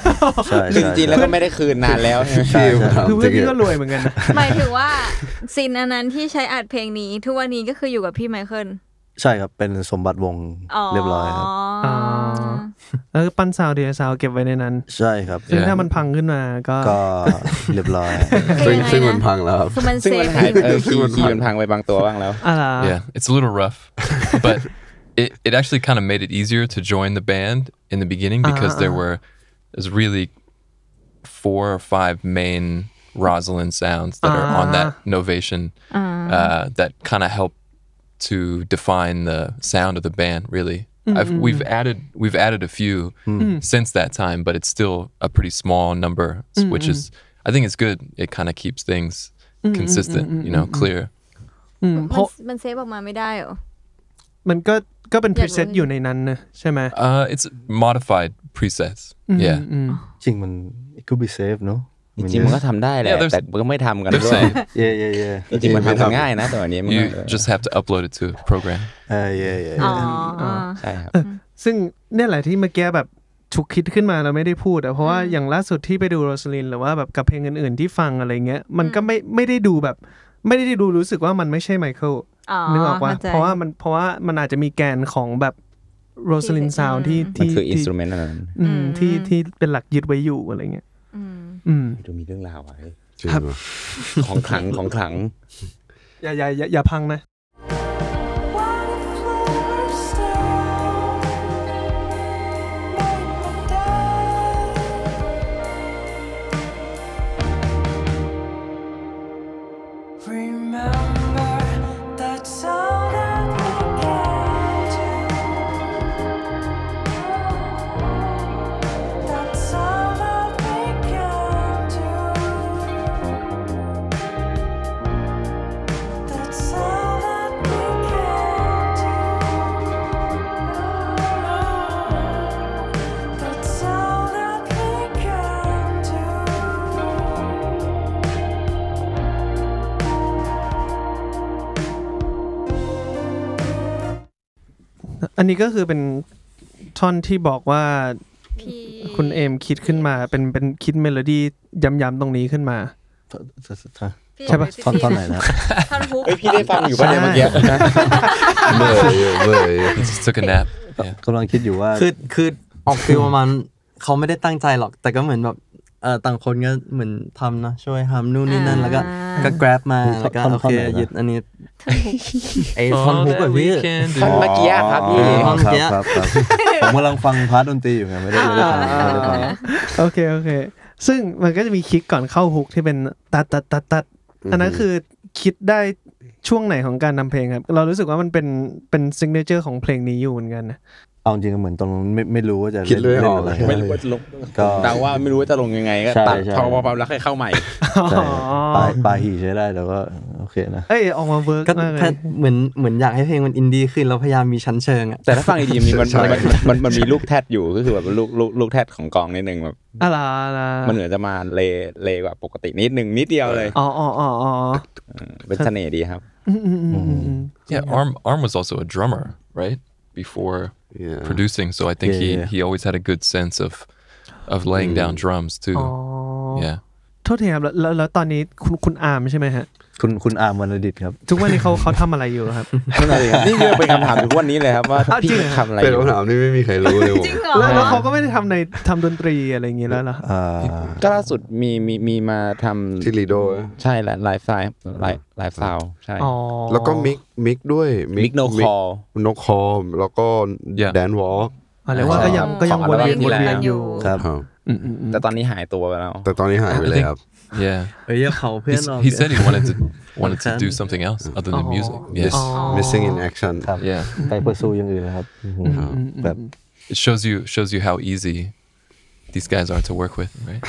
ใช่จใช่ริงๆแล้วก็ไม่ได้คืนนานแล้วใช่ไหมใช่ใช่คือเพื่อนพี่ก็รวยเหมือนกันนะหมายถึงว่าซินอันนั้นที่ใช้อัดเพลงนี้ ทุกวันนี้ก็คืออยู่กับพี่ไมเคิล ใช่ครับเป็นสมบัติวงเรียบร้อยครับ อ๋อ แล้วก็ปั้นซาวเดียซาวเก็บไว้ในนั้น ใช่ครับ ซึ่งถ้ามันพังขึ้นมาก็ ก็เรียบร้อย ซึ่งซึ่งมันพังแล้วครับ คือมัน ซึ่ง เซ มั ฟ นหายเออ ซึ่ คี งมัน ย์คีย์ พัง มันพังไปบางตัวบ้างแล้ว อะไร Yeah, it's a little rough, but it, it actually kind of made it easier to join the band in the beginning because there were there's really four or five main Rosalind sounds that are on that novation uh, that kind of help to define the sound of the band. Really, I've, we've added we've added a few since that time, but it's still a pretty small number, s- which is I think it's good. It kind of keeps things consistent, you know, clear. อืมเพ มัน ราะ มันเซฟออกมาไม่ได้เหรอ มันก็ก็เป็น อ พ ยาก รี รู้ เซตอยู่ในนั้นนะใช่ไหม Uh, it's modified presets. Yeah. อืม จริงมัน it could be safe เนอะ จริงๆมันก็ทำได้แหละ Yeah, there's- แต่มันก็ไม่ทำกัน They're ด้วย saying เย่เย่เย่จริงๆมันทำกันง่ายนะแต่วันนี้มัน you ก็ just have to upload it to a program. เออเย่เย่อ๋อใช่ครับซึ่งเนี่ยแหละที่เมื่อกี้แบบฉุกคิดขึ้นมาเราไม่ได้พูดอะเพราะว่าอย่างล่าสุดที่ไปดู Rosalyn หรือว่าแบบกับเพลงอื่น ๆ ที่ฟังอะไรเงี้ยมันก็ไม่ไม่ได้ดูแบบ ไม่ได้ดูรู้สึกว่ามันไม่ใช่ไมเคิลอ๋อนึกออกว่าเข้าใจ เพราะว่ามันเพราะว่ามันอาจจะมีแกนของแบบ Rosalyn ที่ซาวด์ที่มันที่คือ instrument อะไรนั้นอืมอืมที่ที่เป็นหลักยึดไว้อยู่อะไรเงี้ย อืมอืมดูมีเรื่องราวไว้จริงครับเหรอของขลังของขลังอย่าอย่าอย่าอย่าพังนะ อันนี้ก็คือเป็นท่อนที่บอกว่าพี่คุณเอมคิดขึ้นมาเป็นเป็นคิดเมโลดี้ย้ำๆตรงนี้ขึ้นมาพี่ใช่ปะพี่ท่อนท่อนไหนนะท่อนฮุกเฮ้ยพี่ได้ฟังอยู่ป่ะเนี่ยเมื่อกี้เบยเบย He just took a nap. Yeah. กำลังคิดอยู่ว่าคือคือออก feel ประมาณเขาไม่ได้ตั้งใจหรอก แต่ก็เหมือนแบบเออต่างคนก็เหมือนทำนะช่วยทำนู่นนี่นั่นแล้วก็ก็ grab มาแล้วก็ท่อนโอท่อนเคไหนนะยึดอันนี้ไอ้ท่อนฮุกแบบพี่ท่อนเมื่อกี้อะครับพี่อ๋อท่อนครับเมื่อกี้ครับครับผมกำลังฟัง part ดนตรีอยู่ไงไม่ได้ไม่ได้ฟังไม่ได้ฟังโอเคโอเคซึ่งมันก็จะมี kick ก่อนเข้าฮุกที่เป็นตัดตัดตัดตัดอันนั้นคือคิดได้ช่วงไหนของการนำเพลงครับ เรารู้สึกว่ามันเป็นเป็นซิงเกิลของเพลงนี้อยู่เหมือนกันนะ เอาจริงๆเหมือนตรงนั้นไม่ไม่รู้ว่าจะคิดเลยเล่นออกอะไรไม่รู้ว่าจะลงก็เดาว่าไม่รู้ว่าจะลงยังไงก็ใช่ตัดใช่พอพอแล้วค่อยเข้าใหม่ใช่ปลายปลายหีใช้ได้แต่ว่าโอเคเคนะเอ้ยออกมาเวิร์กก็มากเลถ้ายเหมือนเหมือนอยากให้เพลงมันอินดี้ขึ้นแล้วพยายามมีชั้นเชิงอะแต่ถ้าฟังดีๆมันมันใช่มันมันมันมีลูกแทดอยู่ก็คือแบบลูกลูกลูกแทดของกลองนิดนึงแบบอะไรอะไรมันเหมือนจะมาเลเลกว่าปกตินิดนึงนิดเดียวเลยอ๋ออ๋ออ๋ออ๋อเป็นเสน่ห์ดีครับอืมอืมอืมอืมอืม Yeah, Arm Arm was also a drummer, right? Before Yeah. producing, so I think Yeah, he yeah, yeah. he always had a good sense of of laying down drums too. อ๋อ Yeah. โทษทีครับแล้วแล้วแล้วตอนนี้คุณคุณอาร์มใช่ไหมฮะ คุณคุณอาร์มวรรณดิตครับทุกวันนี้เขาเขาทำอะไรอยู่ครับ นั่นเองครับนี่คือเป็นคำถามทุกวันนี้เลยครับว่าอ้าวพี่จริงเหรอ ทำอะไรอเป็นยู่คำถามที่ไม่มีใครรู้เลยผมจริงเหรอแล้วแล้วเขาก็ไม่ได้ทำในทำดนตรีอะไรอย่างงี้แล้วเหรออ่าก็ล่าสุดมีมีมีมาทำที่ลีโดใช่ไลฟ์สไตล์ไลฟ์ไลฟ์สไตล์ใช่อ๋อแล้วก็มิกมิกด้วยมิกโนคอล นกคอมแล้วก็ Yeah. แดนวอล์กอ๋อเรียกว่าก็ยังก็ยังของวนเวียนอัลบั้มที่วนเวียนแล้วอยู่ ครับ ครับอืมอืมอืม แต่ตอนนี้หายตัวไปแล้ว แต่ตอนนี้หายไป I เลย think- ครับ Yeah. เฮ้ยอย่าเผาเพื่อน He's- เรา he said he wanted to wanted to Okay. do something else other than Oh. music. Yeah. Oh. missing in action ครับ Yeah. ไป pursue อย่างอื่นนะครับอืมแบบ It shows you shows you how easy these guys are to work with, right?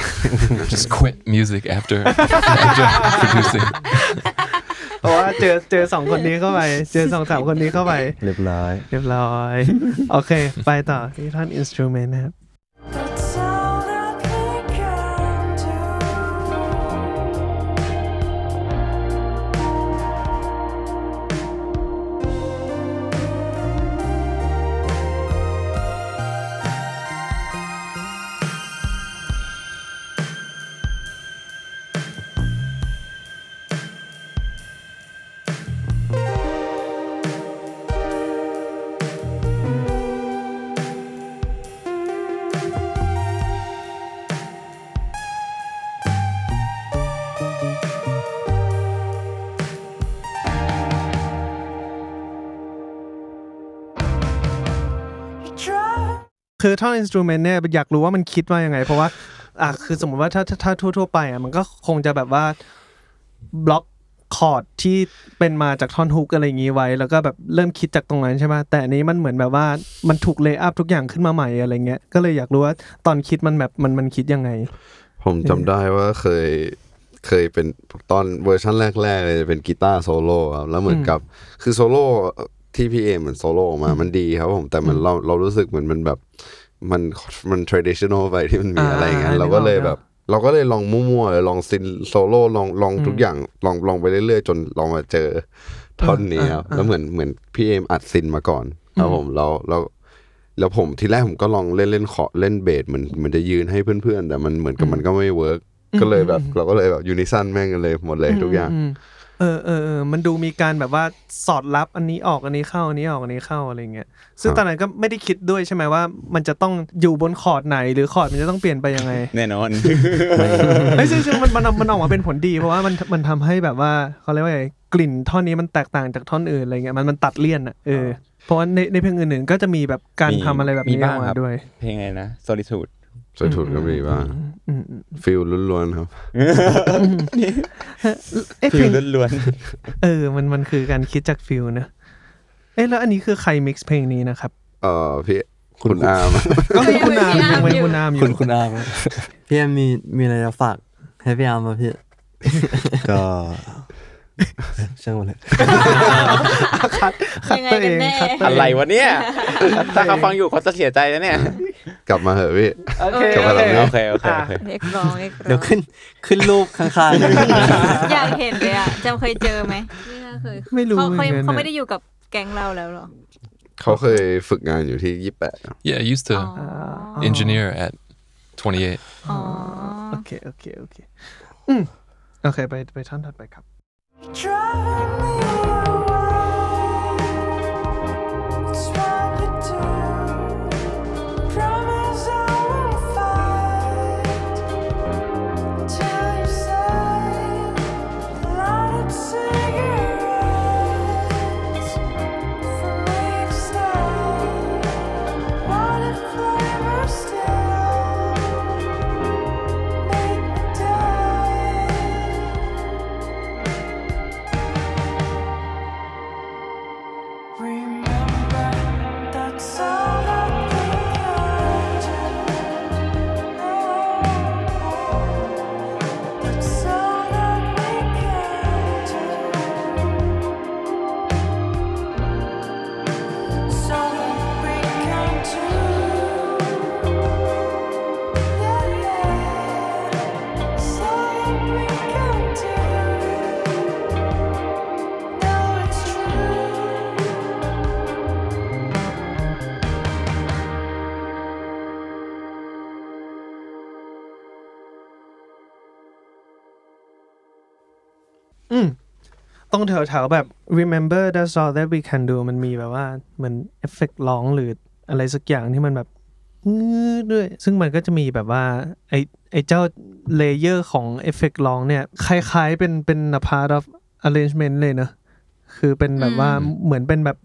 Just quit music after after producing. เพราะว่าเจอเจอสองคนนี้เข้าไป เจอสองสามคนนี้เข้าไป เรียบร้อย เรียบร้อย โอเค ไปต่อที่ท่อนอินสตูเมนต์นะครับ คือท่อน instrument เนี่ยอยากรู้ว่ามันคิดว่ายังไง เพราะว่าอะคือสมมติว่าถ้าถ้าถ้าทั่วๆไปอะมันก็คงจะแบบว่า block chord ที่เป็นมาจากท่อนฮุกอะไรอย่างงี้ไว้ แล้วก็แบบเริ่มคิดจากตรงนั้นใช่ไหมแต่อันนี้มันเหมือนแบบว่ามันถูก lay up ทุกอย่างขึ้นมาใหม่อะไรเงี้ยก็เลยอยากรู้ว่าตอนคิดมันแบบมันมันคิดยังไง ผมจำได้ว่าเคยเคยเป็นตอนเวอร์ชันแรกๆเลยเป็นกีตาร์โซโล่ครับแล้วเหมือนกับคือโซโล่ ที่พี่เอเหมือนโซโล่ออกมามันดีครับผม แต่มันเราเรารู้สึกเหมือนมันแบบ มันมัน traditional ไปที่มันมีอ่าอะไรอย่างเงี้ยอ่าเราก็เลยนึกออกแบบ เราก็เลยลองมั่วๆเลยลอง synth โซโล่ลองลองทุกอย่างลองลองไปเรื่อยๆ จนลองมาเจอท่อนนี้ครับอ่าอ่าแล้วเหมือนเหมือนพี่เอมอัด synth มาก่อนครับผมแล้วแล้วแล้วผมทีแรกผมก็ลองเล่นเล่นขอเล่นเบสเหมือนเหมือนจะยืนให้เพื่อนๆ แต่มันเหมือนกับมันก็ไม่ work ก็เลยแบบ เราก็เลยแบบ unison แม่งกันเลยหมดเลยทุกอย่างมม เออเออเออมันดูมีการแบบว่าสอดรับอันนี้ออกอันนี้เข้าอันนี้ออกอันนี้เข้าอะไรเงี้ยซึ่งตอนนั้นก็ไม่ได้คิดด้วยใช่ไหมว่า มันจะต้องอยู่บนคอร์ดไหนหรือคอร์ดมันจะต้องเปลี่ยนไปยังไง แน่นอนไอ้ยซึ่งซึ่งมันมันมันออกมาเป็นผลดีเพราะว่ามันมันทำให้แบบว่าเขาเรียกว่าไงกลิ่นท่อนนี้มันแตกต่างจากท่อนอื่นอะไรเงี้ยมันมันตัดเลี่ยนอะเออเพราะว่าในในเพลงอื่นๆก็จะมีแบบการมีทำอะไรแบบมีนี้อบ้าองกครัมาบด้วย เพลงอะไรนะ solitude สวยถูกก็มีบ้างอืมอืมฟิลล้วนๆครับเอ้เพฟิลลงล้วนเออ มันมันคือการคิดจากฟิลนะเอ๊ะแล้วอันนี้คือใครมิกซ์เพลงนี้นะครับ เอ่อพี่คุณอาร์มก็คือคุณอามยังเป็นอยู่คุณอามอคุยู่ณคุณอาร์มพี่แอมมีมีอะไรจะฝากให้พี่อาร์มป่ะพี่ก็ ช่างมันเลยคัดคัดยังไงตัวเอกันงแน่คัดตัวอะไรวะเนี่ย ถ้าเขาฟังอยู่เขาจะเสียใจนะเนี่ย กลับมาเหอะพี่โอเคกลับโอมาเคแล้วโอเคโอเคโอเคเรียกร้องเรียกร้องเดี๋ยวขึ้นขึ้นรูปข้างๆอยากเห็นเลยอะจำเคยเจอไหมไม่น่าเคยไม่รู้เขาเขาไม่ได้อยู่กับแก๊งเราแล้วหรอเขาเคยฝึกงานอยู่ที่ยี่แปด Yeah, I used to engineer at 28. อ๋อโอเคโอเคโอเคอืมโอเคไปไปท่อนถัดไปครับ Driving me away. ต้องแถวๆแบบ remember that's all that we can do มันมีแบบว่าเหมือนเอฟเฟกต์ร้องหรืออะไรสักอย่างที่มันแบบงืดด้วย ซึ่งมันก็จะมีแบบว่าไอไอเจ้า layer ของเอฟเฟกต์ร้องเนี่ย คล้ายๆเป็นเป็น a part of arrangement เลยเนอะคือเป็นแบบว่าเหมือนเป็นแบบ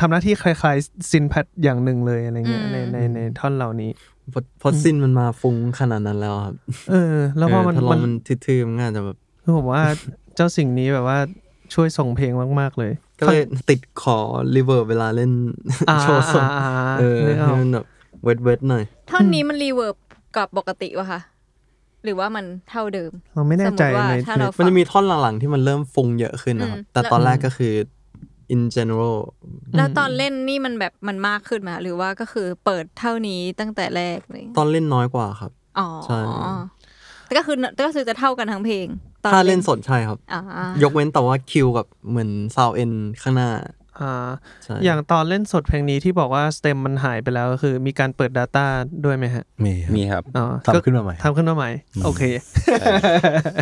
ทำหน้าที่คล้ายๆ synth pad อย่างหนึ่งเลยอะไรเงี้ยในในในท่อนเหล่านี้เพราะเพราะ synth มันมาฟุ้งขนาดนั้นแล้วครับ เออ แล้วพอมันถ้าร้องมันมันทื่อๆมันก็อาจจะแบบคือผมว่าเจ้าสิ่งนี้แบบว่า ช่วยส่งเพลงมาก ๆ เลย ก็เลยติดขอ reverb เวลาเล่นอ่าโชว์สดอ่าเออนึกอให้อกมันแบบ wet wet หน่อยท่อนนี้มัน reverb กับปกติวะคะหรือว่ามันเท่าเดิม เราไม่แน่ใจสมมุติว่าในถ้าเรามันจะมีท่อนหลังๆที่มันเริ่มฟุ้งเยอะขึ้นนะครับอืมแต่ตอนแรกก็คือ in general แล้วตอนเล่นนี่มันแบบมันมากขึ้นมาหรือว่าก็คือเปิดเท่านี้ตั้งแต่แรกเลยตอนเล่นน้อยกว่าครับ อ๋อใช่แต่ก็คือก็คือจะเท่ากันทั้งเพลงตอน ถ้าเล่นสดใช่ครับอ่ายกเว้นแต่ว่า EQ กับเหมือน sound en ข้างหน้าอ่าใช่อย่างตอนเล่นสดเพลงนี้ที่บอกว่า stem มันหายไปแล้วก็คือมีการเปิด Data ด้วยไหมฮะ มีครับมีครับอ๋อทำขึ้นมาใหม่ทำขึ้นมาใหม่ โอเค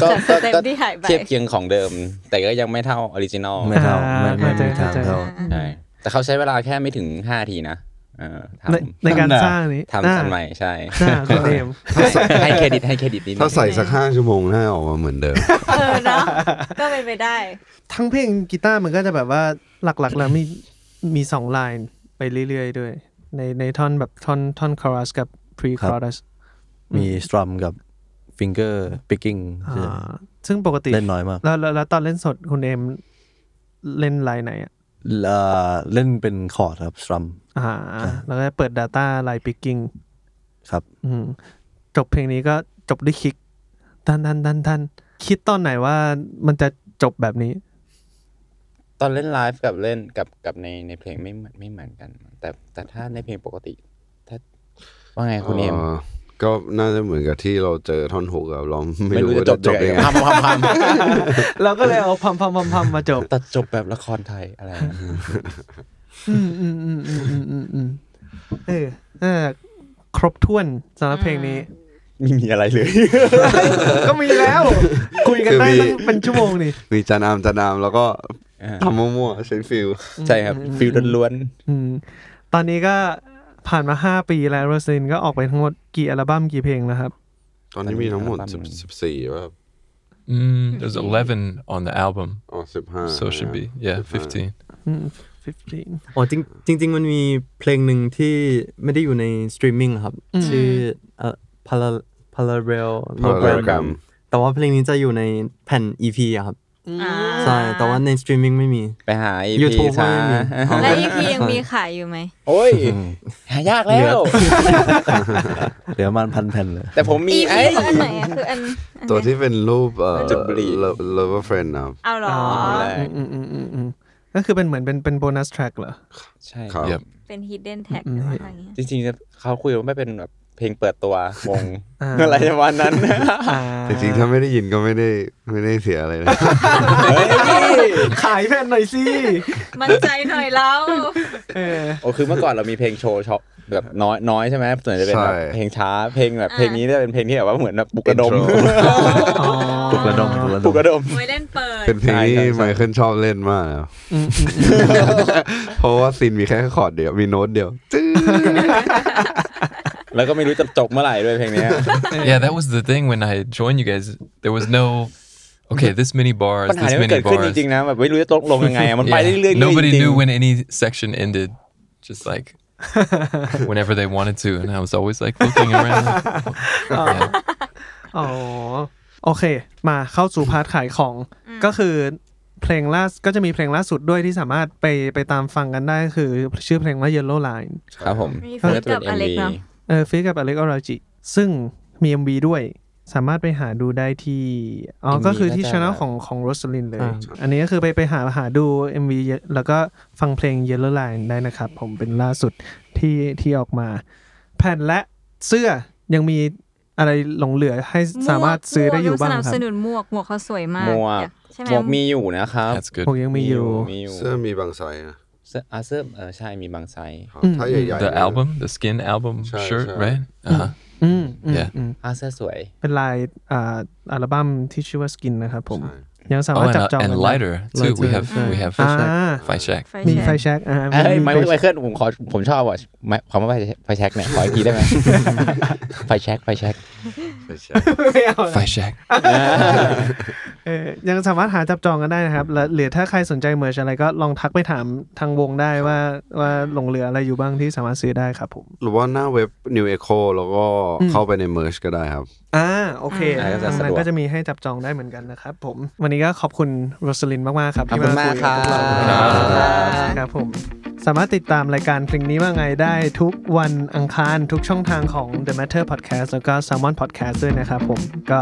ก็จาก stem ก็ที่หายไปเทียบเคียงของเดิม แต่ก็ยังไม่เท่า original ไม่เท่าไม่ไม่อ่าไม่ทางเข้าใจเท่าใช่แต่เขาใช้เวลาแค่ไม่ถึง5นาทีนะเออท ในในการน่าสร้างนี้ำทำสันใหม่ใช่หน้าคุณเอมให้เครดิตให้เครดิตนิดนึงถ้าใส่สักห้าชั่วโมงน่าออกมาเหมือนเดิม เออเนาะก็เป็นไปได้ ทั้งเพลงกีตาร์มันก็จะแบบว่าหลักๆ แล้วมีมีสองไลน์ไปเรื่อยๆด้วย ในในท่อนแบบท่อนท่อนคอรัสกับ pre ครับ chorus มี strum กับ fingerpicking อ่าซึ่งปกติเล่นน้อยมากแล้วแล้วแล้วตอนเล่นสดคุณเอมเล่นไลน์ไหนอะ เอ่อเล่นเป็นคอร์ดครับสตรัมอ่า แล้วก็เปิด Data ไลน์ picking ครับอืมจบเพลงนี้ก็จบด้วยคิกทันทันทันทันคิดตอนไหนว่ามันจะจบแบบนี้ ตอนเล่นไลฟ์กับเล่นกับกับในในเพลงไม่เหมือนไม่เหมือนกัน แต่แต่ถ้าในเพลงปกติ ถ้าว่าไงคุณเอมอ่า ก็น่าจะเหมือนกับที่เราเจอท่อนหกอะเราไม่ไม่รู้รู้ว่าจะจจะบจยับงยังไงไงพัมพัมพัมเราก็เลยเอาพัมพัมพัมพัมมาจบตัดจบแบบละครไทยอะไรอืมอืมอืมอืมอืมอืมอืมเออเออครบถ้วนสำหรับเพลงนี้ไม่มีอะไรเลย ก็มีแล้ว คุยกันได้ตั้งเป็นชั่วโมงนี่มีจานามจานามแล้วก็อ่าทำมั่วๆใช้ feel ใช่ครับ feel ล้วนอืมตอนนี้ก็ ผ่านมาห้าปีแล้วโรสลินก็ออกไปทั้งหมดกี่อัลบั้มกี่เพลงแล้วครับ ตอนนี้มีทั้งหมดตอนนี้สิบอัลบั้มสิบสี่ว่า Mm, there's 11 on the album, อ๋อสิบห้า so it should be yeah 15. อืม15 อ๋อจริงจริง ๆ มันมีเพลงหนึ่งที่ไม่ได้อยู่ในสตรีมมิ่งครับ ชื่อเอ่อ Para Parallel พารา Logram กรรมแต่ว่าเพลงนี้จะอยู่ในแผ่น EP อะครับอ่า ใช่ แต่ว่าในสตรีมมิ่งไม่มีๆไปหา EP YouTube ซะไม่มี แล้วอีพียังมีขายอยู่ไหม โอ้ย หายากแล้วเหลือประมันพันแผ่นเลย แต่ผมมีอีไอ้พีคืออันไหนอะคืออันอันตัวไหนที่เป็นรูปเอ่อ จุดบุหรี่ lover friend นะครับ เอาเหรอแรกอืมอืมอืมอืมก็คือเป็นเหมือนเป็นเป็นโบนัสแทร็กเหรอ ใช่ ครับ Yep. เป็น hidden tag อืมหรือว่าอะไรเงี้ย จริงๆเขาคุยว่าไม่เป็นแบบ เพลงเปิดตัววงอ่าอะไรประมาณนั้นอ่าจริงๆถ้าไม่ได้ยินก็ไม่ได้ไม่ได้เสียอะไรนะเฮ้ยขายแผ่นหน่อยสิมั่นใจหน่อยแล้วเออโอ้คือเมื่อก่อนเรามีเพลงโชว์ช็อปแบบน้อยน้อยใช่ไหมส่วนใหญ่จะเป็นแบบใช่เพลงช้าเพลงแบบเพลงนี้จะเป็นเพลงที่แบบว่าเหมือนแบบปลุกระดม Intro ปลุกระดมปลุกระปลุกดระมดมไว้เล่นเปิดเป็นเพลงที่ใช่ใช่ไมเคิลชอบเล่นมากนะครับเพราะว่า synth มีแค่คอร์ดเดียวมีโน้ตเดียวจื้อ แล้วก็ไม่รู้จะจบเมื่อไหร่ด้วยเพลงเนี้ย Yeah, that was the thing when I joined you guys. There was no okay, this many bars, ปัญหา this ที่มัน many เกิดขึ้นจ bars. ริงๆนะแบบไม่รู้จะตกลงยังไงอะมันไปเรื่อยๆเรื่อยๆ Nobody จริง knew when any section ended. Just like whenever they wanted to, and I was always like looking around. Yeah. อ๋อโอเค มาเข้าสู่พาร์ทขายของก็คือเพลงล่าสก็จะมีเพลงล่าสุดด้วยที่สามารถไปไปตามฟังกันได้คือชื่อเพลงว่า Yellow Line ครับผมมีฟีดกับอเล็กเนาะ เออฟิกกับอเล็กออราจิซึ่งมี MV ด้วย สามารถไปหาดูได้ที่ อ๋อ MV ก็คือที่น่าจะ ช่องของของโรสลินเลย อ่า อันนี้ก็คือไปไปหาหาดู MV เยอะแล้วก็ฟังเพลง Yellow Line ได้นะครับ ผมเป็นล่าสุดที่ที่ออกมา แผ่นและเสื้อยังมีอะไรหลงเหลือให้สามารถซื้อได้อยู่บ้างสนับครัสบนุนหมวกหมวกเขาสวยมากหมวกอยาใช่ไหมหมวกมีอยู่นะครับ That's good. ผมยังมีอยู่ มีอยู่ เสื้อมีบางไซส์นะเสื้ ออาเสื้อเออใช่มีบางไซส์ครับถ้าใหญ่ๆ The เนี่ย album, the Skin album Sure, shirt, sure. right? Uh-huh. อืมอืม Yeah. อืมอาเสื้อสวย เป็นลายอ่าอัลบั้มที่ชื่อว่า Skin นะครับผม ใช่ ยังสา Oh, มารถ and, จับ uh, จอง and กันได้ lighter too. We have Mm. we have อ่า Fight Shack. ไฟมีแช็ไฟกแช็กอ่าเอ้ยไม่ฟไม่เคลื่อนผมขอผมชอบอะไม่คำว่าไฟไฟแช็กเนี่ยขออีกทีได้ไหมไฟแช็กไฟแช็กไม่เอาละ Fight Shack. เออยังสามารถหาจับจองกันได้นะครับแล้วหรือถ้าใครสนใจเมอร์ชอะไรก็ลองทักไปถามทางวงได้ว่าว่าหลงเหลืออะไรอยู่บ้างที่สามารถซื้อได้ครับผม หรือว่าหน้าเว็บ New Echo แล้วก็เข้าไปใน Merge ก็ได้ครับ อ่าโอเคอ่าก็จะตรงสะดนั้นวกก็จะมีให้จับจองได้เหมือนกันนะครับผมวันนี้ก็ขอบคุณโรสลินมาก ๆ ครับขอบที่คุณมาคุมากยคกับรับพวกเราครับผมสามารถติดตามรายการเพลงนี้ว่าไงได้ทุกวันอังคารทุกช่องทางของ The Matter Podcast แล้วก็ Salmon Podcast ด้วยนะครับผมก็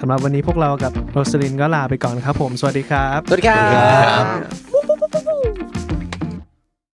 สำหรับวันนี้พวกเรากับโรสลินก็ลาไปก่อนครับผม สวัสดีครับ สวัสดีครับ